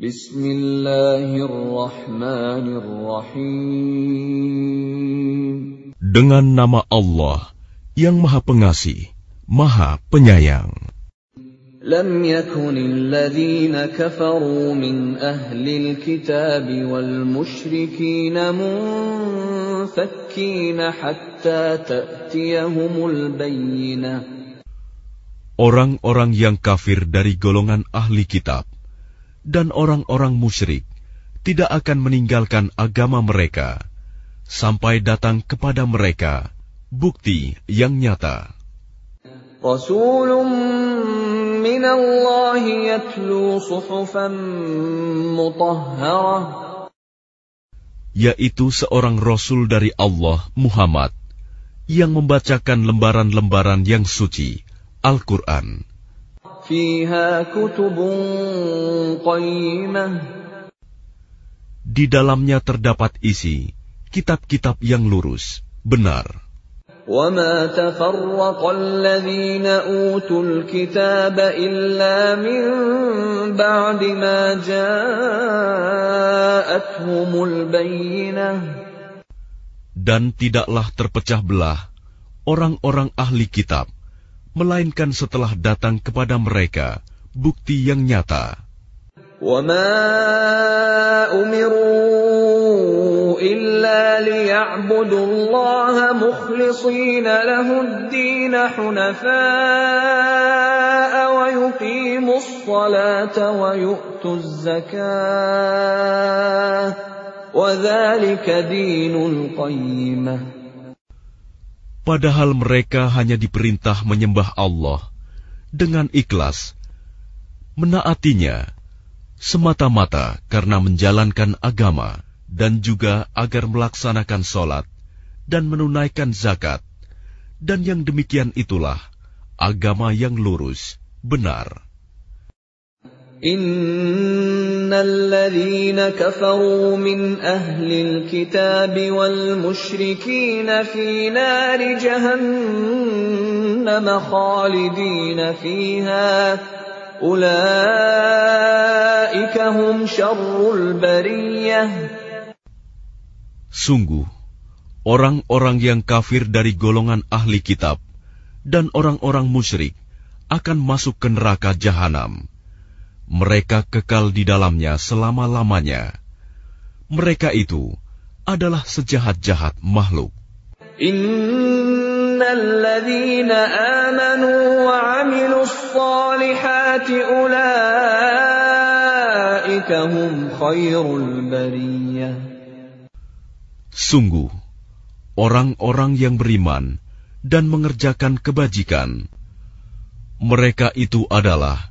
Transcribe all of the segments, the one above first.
Bismillahirrahmanirrahim. Dengan nama Allah yang Maha Pengasih, Maha Penyayang. لم يكن الذين كفروا من أهل الكتاب والمشركين منفكين حتى تأتيهم البينة Orang-orang yang kafir dari golongan ahli kitab dan orang-orang musyrik tidak akan meninggalkan agama mereka sampai datang kepada mereka bukti yang nyata. Rasulun min Allah yatlu suhufan mutahharah yaitu seorang rasul dari Allah Muhammad yang membacakan lembaran-lembaran yang suci Al-Qur'an di dalamnya terdapat isi kitab-kitab yang lurus benar وما تفرق الذين أوتوا الكتاب إلا من بعد ما جاءتهم البينة dan tidaklah terpecah belah orang-orang ahli kitab melainkan setelah datang kepada mereka bukti yang nyata وما أمروا إلا ليعبدوا الله مخلصين له الدين حنفاء ويقيموا الصلاة ويؤتوا الزكاة وذلك دين القيمة Padahal mereka hanya diperintah menyembah Allah dengan ikhlas, menaatinya semata-mata karena menjalankan agama dan juga agar melaksanakan sholat dan menunaikan zakat. Dan yang demikian itulah agama yang lurus, benar. إن الذين كفروا من أهل الكتاب والمشركين في نار جهنم خالدين فيها أولئك هم شر البرية Sungguh, orang-orang yang kafir dari golongan ahli kitab dan orang-orang musyrik akan masuk ke neraka jahanam. mereka kekal di dalamnya selama-lamanya. Mereka itu adalah sejahat-jahat makhluk. Amanu wa. Sungguh, orang-orang yang beriman dan mengerjakan kebajikan, mereka itu adalah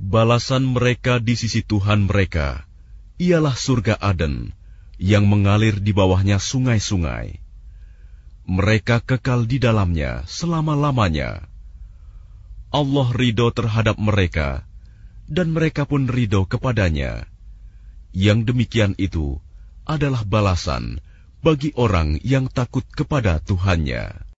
Balasan mereka di sisi Tuhan mereka ialah surga Aden yang mengalir di bawahnya sungai-sungai. Mereka kekal di dalamnya selama-lamanya. Allah ridho terhadap mereka, dan mereka pun ridho kepadanya. Yang demikian itu adalah balasan bagi orang yang takut kepada Tuhannya.